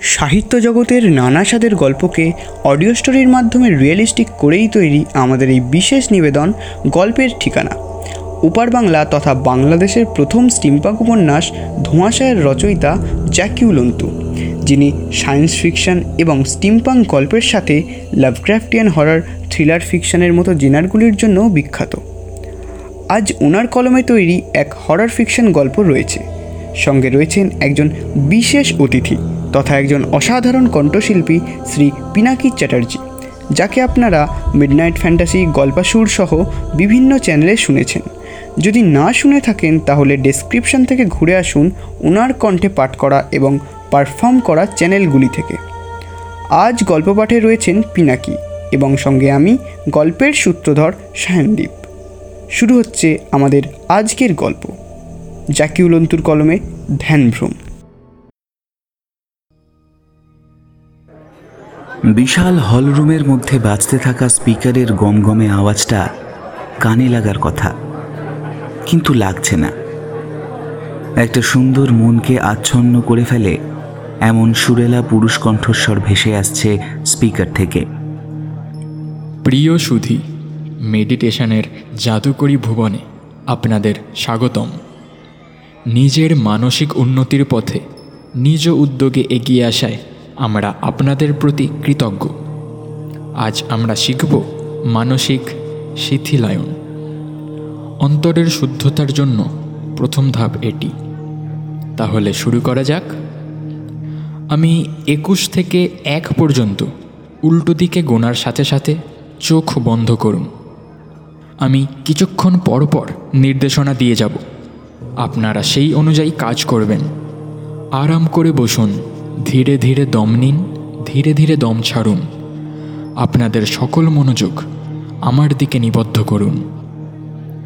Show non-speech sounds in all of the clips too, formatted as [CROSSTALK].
সাহিত্য জগতের নানা স্বাদের গল্পকে অডিও স্টোরির মাধ্যমে রিয়েলিস্টিক করেই তৈরি আমাদের এই বিশেষ নিবেদন গল্পের ঠিকানা। উপার বাংলা তথা বাংলাদেশের প্রথম স্টিমপাক উপন্যাস ধোঁয়াশায়ের রচয়িতা জ্যাকিউলন্তু যিনি সায়েন্স ফিকশন এবং স্টিম্পাং গল্পের সাথে লাভক্রাফটিয়ান হরার থ্রিলার ফিকশনের মতো জেনারগুলির জন্য বিখ্যাত। আজ ওনার কলমে তৈরি এক হরর ফিকশন গল্প রয়েছে। সঙ্গে রয়েছেন একজন বিশেষ অতিথি। তথা একজন অসাধারণ কণ্ঠশিল্পী শ্রী পিনাকি চ্যাটার্জি, যাকে আপনারা মিডনাইট ফ্যান্টাসি গল্পাসুর সহ বিভিন্ন চ্যানেলে শুনেছেন। যদি না শুনে থাকেন, তাহলে ডেসক্রিপশন থেকে ঘুরে আসুন ওনার কণ্ঠে পাঠ করা এবং পারফর্ম করা চ্যানেলগুলি থেকে। আজ গল্প পাঠে রয়েছেন পিনাকি এবং সঙ্গে আমি গল্পের সূত্রধর সায়নদীপ। শুরু হচ্ছে আমাদের আজকের গল্প। জাকিউলন্তুর কলমে ধ্যানভ্রম। বিশাল হলরুমের মধ্যে বাজতে থাকা স্পিকারের গমগমে আওয়াজটা কানে লাগার কথা, কিন্তু লাগছে না। একটা সুন্দর মনকে আচ্ছন্ন করে ফেলে এমন সুরেলা পুরুষ কণ্ঠস্বর ভেসে আসছে স্পিকার থেকে। প্রিয় সুধী, মেডিটেশনের জাদুকরী ভুবনে আপনাদের স্বাগতম। নিজের মানসিক উন্নতির পথে, নিজ উদ্যোগে এগিয়ে আসায় আমরা আপনাদের প্রতি কৃতজ্ঞ। আজ আমরা শিখব মানসিক শিথিলায়ন। অন্তরের শুদ্ধতার জন্য প্রথম ধাপ এটি। তাহলে শুরু করা যাক। আমি একুশ থেকে এক পর্যন্ত উল্টো দিকে গোনার সাথে সাথে চোখ বন্ধ করুন। আমি কিছুক্ষণ পর পর নির্দেশনা দিয়ে যাব। আপনারা সেই অনুযায়ী কাজ করবেন। আরাম করে বসুন। ধীরে ধীরে দম নিন, ধীরে ধীরে দম ছাড়ুন। আপনাদের সকল মনোযোগ আমার দিকে নিবদ্ধ করুন।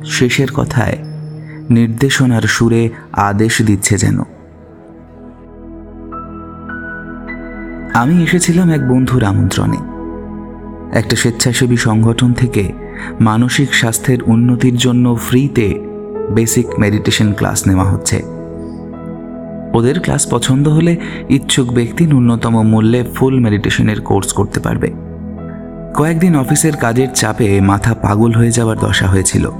শেষের কথায় নির্দেশনার সুরে আদেশ দিচ্ছে যেন। আমি এসেছিলাম এক বন্ধুর আমন্ত্রণে। একটা স্বেচ্ছাসেবী সংগঠন থেকে মানসিক স্বাস্থ্যের উন্নতির জন্য ফ্রিতে বেসিক মেডিটেশন ক্লাস নেওয়া হচ্ছে। ওদের ক্লাস পছন্দ হলে ইচ্ছুক ব্যক্তি ন্যূনতম মূল্যে ফুল মেডিটেশনের কোর্স করতে পারবে। কয়েকদিন অফিসের কাজের চাপে মাথা পাগল হয়ে যাওয়ার দশা হয়েছিল।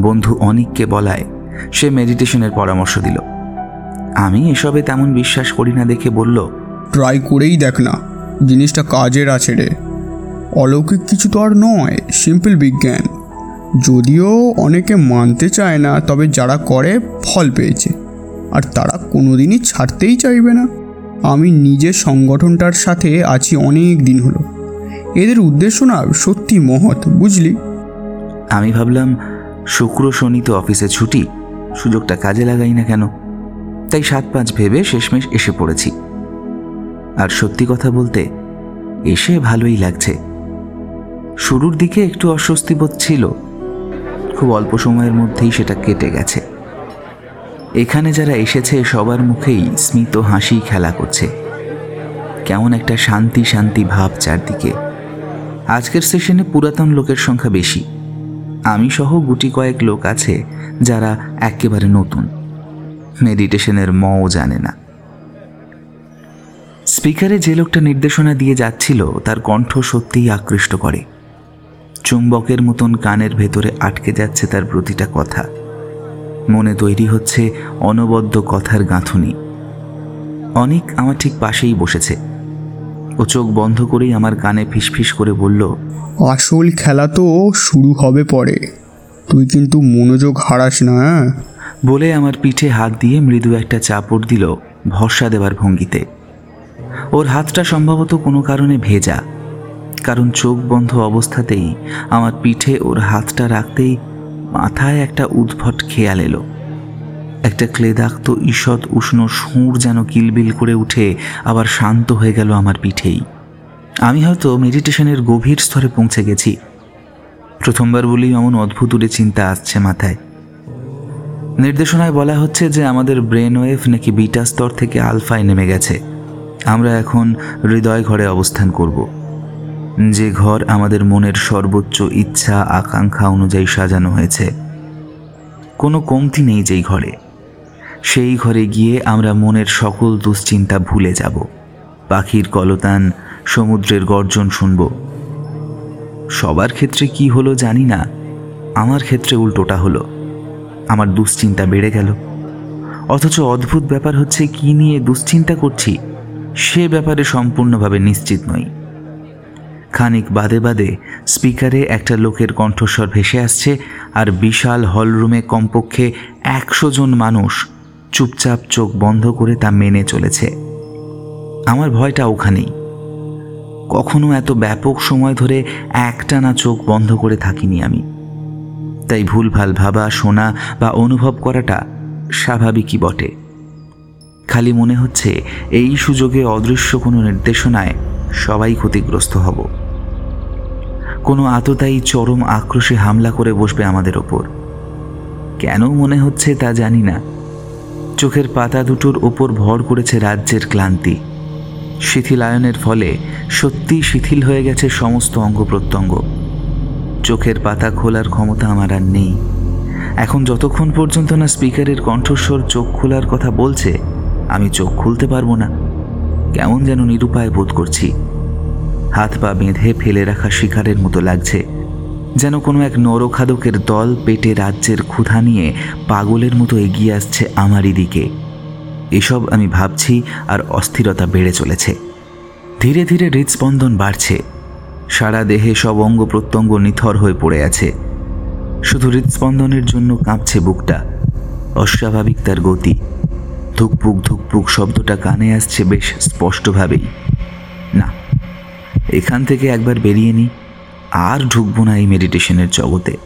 বন্ধু অনিককে বলায়, সে মেডিটেশনের পরামর্শ দিল। আমি এসবে তেমন বিশ্বাস করি না দেখে বলল ট্রাই করেই দেখ না, জিনিসটা কাজের আছে রে। অলৌকিক কিছু তো আর নয় সিম্পল বিজ্ঞান। যদিও অনেকে মানতে চায় না, তবে যারা করে, ফল পেয়েছে। আর তারা কোনোদিনই ছাড়তেই চাইবে না। আমি নিজের সংগঠনটার সাথে আছি অনেক দিন হলো। এদের উদ্দেশ্য না সত্যি মহৎ, বুঝলি? আমি ভাবলাম শুক্র শনি তো অফিসে ছুটি, সুযোগটা কাজে লাগাই না কেন? তাই সাত পাঁচ ভেবে শেষমেশ এসে পড়েছি। আর সত্যি কথা বলতে, এসে ভালোই লাগছে। শুরুর দিকে একটু অস্বস্তি বোধ ছিল। খুব অল্প সময়ের মধ্যেই সেটা কেটে গেছে। এখানে যারা এসেছে সবার মুখেই স্মিত হাসি খেলা করছে। কেমন একটা শান্তি শান্তি ভাব চারদিকে। আজকের সেশনে পুরাতন লোকের সংখ্যা বেশি। আমি সহ গুটি কয়েক লোক আছে যারা একেবারে নতুন। মেডিটেশনের মও জানে না। স্পিকারে যে লোকটা নির্দেশনা দিয়ে যাচ্ছিল, তার কণ্ঠ সত্যিই আকৃষ্ট করে। চুম্বকের মতন কানের ভেতরে আটকে যাচ্ছে তার প্রতিটা কথা। মনে তৈরি হচ্ছে অনবদ্য কথার গাঁথুনি। অনেক আমার ঠিক পাশেই বসেছে। ও চোখ বন্ধ করেই আমার কানে ফিসফিস করে বলল আসল খেলা তো শুরু হবে পরে। তুই কিন্তু মনোযোগ হারাস না হ্যাঁ? বলে আমার পিঠে হাত দিয়ে মৃদু একটা চাপড় দিল ভরসা দেবার ভঙ্গিতে। ওর হাতটা সম্ভবত কোনো কারণে ভেজা কারণ চোখ বন্ধ অবস্থাতেই আমার পিঠে ওর হাতটা রাখতেই মাথায় একটা উদ্ভট খেয়াল এলো। একটা ক্লেদাক্ত ঈষৎ উষ্ণ সুর যেন কিলবিল করে উঠে আবার শান্ত হয়ে গেল আমার পিঠেই। আমি হয়তো মেডিটেশনের গভীর স্তরে পৌঁছে গেছি। প্রথমবার বলেই এমন অদ্ভুত উড়ে চিন্তা আসছে মাথায়। নির্দেশনায় বলা হচ্ছে যে আমাদের ব্রেন ওয়েভ নাকি বিটা স্তর থেকে আলফায় নেমে গেছে। আমরা এখন হৃদয় ঘরে অবস্থান করব। যে ঘর আমাদের মনের সর্বোচ্চ ইচ্ছা, আকাঙ্ক্ষা অনুযায়ী সাজানো হয়েছে। কোনো কমতি নেই যেই ঘরে। সেই ঘরে গিয়ে আমরা মনের সকল দুশ্চিন্তা ভুলে যাব। পাখির কলতান, সমুদ্রের গর্জন শুনব। সবার ক্ষেত্রে কি হলো জানি না। আমার ক্ষেত্রে উল্টোটা হলো। আমার দুশ্চিন্তা বেড়ে গেল। অথচ অদ্ভুত ব্যাপার হচ্ছে কি নিয়ে দুশ্চিন্তা করছি, সে ব্যাপারে সম্পূর্ণভাবে নিশ্চিত নই। খানিক বাদে বাদে স্পিকারে একটা লোকের কণ্ঠস্বর ভেসে আসছে আর বিশাল হলরুমে কমপক্ষে একশো জন মানুষ চুপচাপ চোখ বন্ধ করে তা মেনে চলেছে। আমার ভয়টা ওখানেই। কখনো এত ব্যাপক সময় ধরে একটানা চোখ বন্ধ করে থাকিনি আমি। তাই ভুলভাল ভাবা, শোনা বা অনুভব করাটা স্বাভাবিকই বটে। খালি মনে হচ্ছে এই সুযোগে অদৃশ্য কোনো নির্দেশনায় সবাই ক্ষতিগ্রস্ত হব। কোনো আততায়ী চরম আক্রোশে হামলা করে বসবে আমাদের ওপর। কেন মনে হচ্ছে তা জানি না। চোখের পাতা দুটোর ওপর ভর করেছে রাজ্যের ক্লান্তি। শিথিলায়নের ফলে সত্যি শিথিল হয়ে গেছে সমস্ত অঙ্গ প্রত্যঙ্গ। চোখের পাতা খোলার ক্ষমতা আমার আর নেই। এখন যতক্ষণ পর্যন্ত না স্পিকারের কণ্ঠস্বর চোখ খোলার কথা বলছে, আমি চোখ খুলতে পারব না। কেমন যেন নিরুপায় বোধ করছি। হাত পা বেঁধে ফেলে রাখা শিকারের মতো লাগছে, যেন কোনো এক নরখাদকের দল পেটে রাজ্যের ক্ষুধা নিয়ে পাগলের মতো এগিয়ে আসছে আমারই দিকে এসব আমি ভাবছি আর অস্থিরতা বেড়ে চলেছে। ধীরে ধীরে হৃদস্পন্দন বাড়ছে। সারা দেহে সব অঙ্গ প্রত্যঙ্গ নিথর হয়ে পড়ে আছে। শুধু হৃদস্পন্দনের জন্য কাঁপছে বুকটা। অস্বাভাবিক তার গতি। ধুকপুক ধুকপুক শব্দটা কানে আসছে বেশ স্পষ্টভাবেই। না এখান থেকে একবার বেরিয়ে নি, আর ঢুকবো না এই মেডিটেশনের জগতে।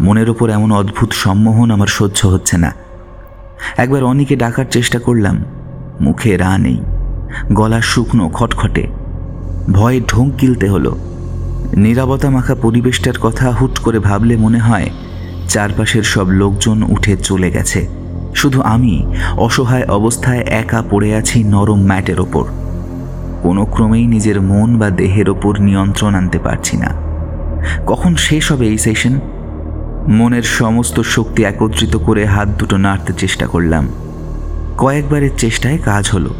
মনের ওপর এমন অদ্ভুত সম্মোহন আমার সহ্য হচ্ছে না। একবার অনিকে ডাকার চেষ্টা করলাম, মুখে রা নেই, গলা শুকনো, খটখটে। ভয়ে ঢোক গিলতে হলো। নিরাপত্তা মাখা পরিবেশটার কথা হুট করে ভাবলে মনে হয়, চারপাশের সব লোকজন উঠে চলে গেছে। শুধু আমি, অসহায় অবস্থায় একা পড়ে আছি নরম ম্যাটের ওপর। কোনো ক্রমেই নিজের মন বা দেহের ওপর নিয়ন্ত্রণ আনতে পারছি না। কখন শেষ হবে এই সেশন মনের সমস্ত শক্তি একত্রিত করে হাত দুটো নাড়তে চেষ্টা করলাম। কয়েকবারের চেষ্টায় কাজ হলো।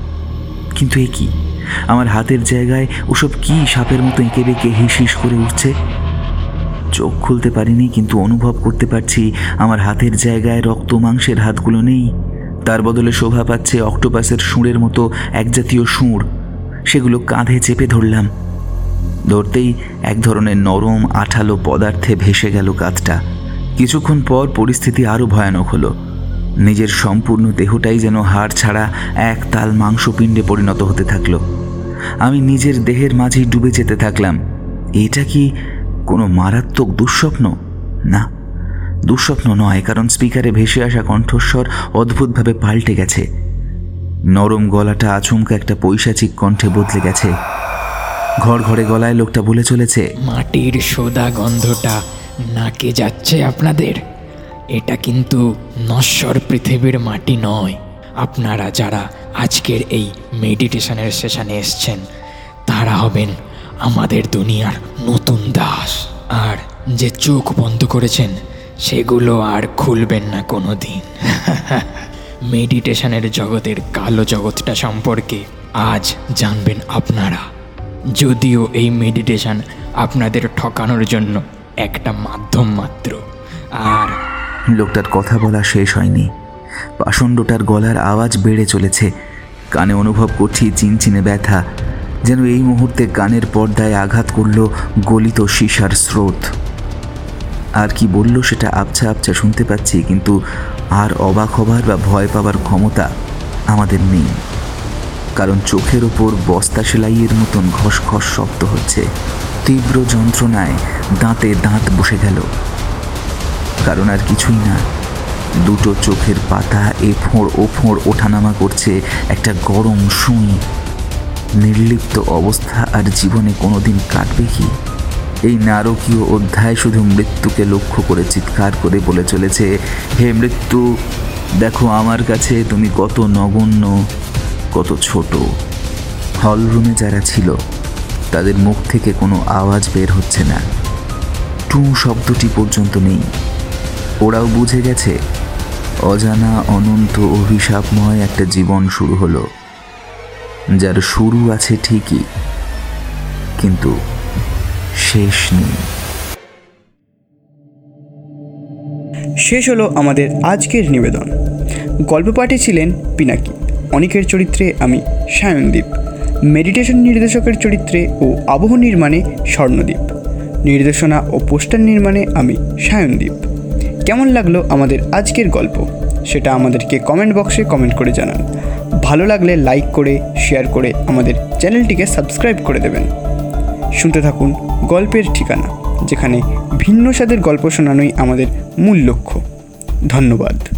কিন্তু এ কি? আমার হাতের জায়গায় ওসব কি সাপের মতো এঁকে বেঁকে হিস করে উঠছে? চোখ খুলতে পারিনি, কিন্তু অনুভব করতে পারছি আমার হাতের জায়গায় রক্ত মাংসের হাতগুলো নেই। তার বদলে শোভা পাচ্ছে অক্টোপাসের সুঁড়ের মতো একজাতীয় সুঁড়। সেগুলো কাঁধে চেপে ধরলাম। ধরতেই এক ধরনের নরম, আঠালো পদার্থে ভেসে গেল কাঁধটা। কিছুক্ষণ পর পরিস্থিতি আরও ভয়ানক হলো। নিজের সম্পূর্ণ দেহটাই যেন হাড় ছাড়া এক তাল মাংসপিণ্ডে পরিণত হতে থাকল। আমি নিজের দেহের মাঝেই ডুবে যেতে থাকলাম। এটা কি কোনো মারাত্মক দুঃস্বপ্ন? না, দুঃস্বপ্ন নয়, কারণ স্পিকারে ভেসে আসা কণ্ঠস্বর অদ্ভুতভাবে পাল্টে গেছে। নরম গলাটা আচমকা একটা পৈশাচিক কণ্ঠে বদলে গেছে। ঘর ঘরে গলায় লোকটা বলে চলেছে, মাটির সোদা গন্ধটা নাকে যাচ্ছে আপনাদের। এটা কিন্তু নশ্বর পৃথিবীর মাটি নয়। আপনারা যারা আজকের এই মেডিটেশনের সেশনে এসছেন, তারা হবেন আমাদের দুনিয়ার নতুন দাস। আর যে চোখ বন্ধ করেছেন, সেগুলো আর খুলবেন না কোনো দিন [LAUGHS] মেডিটেশনের জগতের কালো জগৎটা সম্পর্কে আজ জানবেন আপনারা। যদিও এই মেডিটেশন আপনাদের ঠকানোর জন্য একটা মাধ্যম মাত্র। আর লোকটার কথা বলা শেষ হয়নি। পাষণ্ডটার গলার আওয়াজ বেড়ে চলেছে। কানে অনুভব করছি চিনচিনে ব্যথা। যেন এই মুহূর্তে কানের পর্দায় আঘাত করল গলিত সীসার স্রোত। আর কি বলল সেটা আবছা আবছা শুনতে পাচ্ছি, কিন্তু আর অবাক হবার বা ভয় পাবার ক্ষমতা আমাদের নেই। কারণ চোখের ওপর বস্তা সেলাইয়ের মতন ঘস ঘস শব্দ হচ্ছে। তীব্র যন্ত্রণায় দাঁতে দাঁত বসে গেল। কারণ আর কিছুই না, দুটো চোখের পাতা এ ফোঁড় ও ফোঁড় ওঠানামা করছে একটা গরম সুঁই। নির্লিপ্ত অবস্থা আর জীবনে কোনোদিন কাটবে কি? এই নারকীয় অধ্যায় শুধু মৃত্যুকে লক্ষ্য করে চিৎকার করে বলে চলেছে, হে মৃত্যু, দেখো আমার কাছে তুমি কত নগণ্য, কত ছোট। হলরুমে যারা ছিল, তাদের মুখ থেকে কোনো আওয়াজ বের হচ্ছে না। টু শব্দটি পর্যন্ত নেই। ওরাও বুঝে গেছে, অজানা, অনন্ত, অভিশাপময় একটা জীবন শুরু হলো, যার শুরু আছে ঠিকই, কিন্তু শেষ নেই। শেষ হলো আমাদের আজকের নিবেদন। গল্প পাঠে ছিলেন পিনাকি। অনিকের চরিত্রে আমি সায়নদীপ। মেডিটেশন নির্দেশকের চরিত্রে ও আবহ নির্মাণে স্বর্ণদ্বীপ নির্দেশনা ও পোস্টার নির্মাণে আমি সায়নদীপ। কেমন লাগল আমাদের আজকের গল্প? সেটা আমাদেরকে কমেন্ট বক্সে কমেন্ট করে জানান। ভালো লাগলে লাইক করে শেয়ার করে আমাদের চ্যানেলটিকে সাবস্ক্রাইব করে দেবেন। শুনতে থাকুন গল্পের ঠিকানা যেখানে ভিন্ন স্বাদের গল্প শোনানোই আমাদের মূল লক্ষ্য। ধন্যবাদ।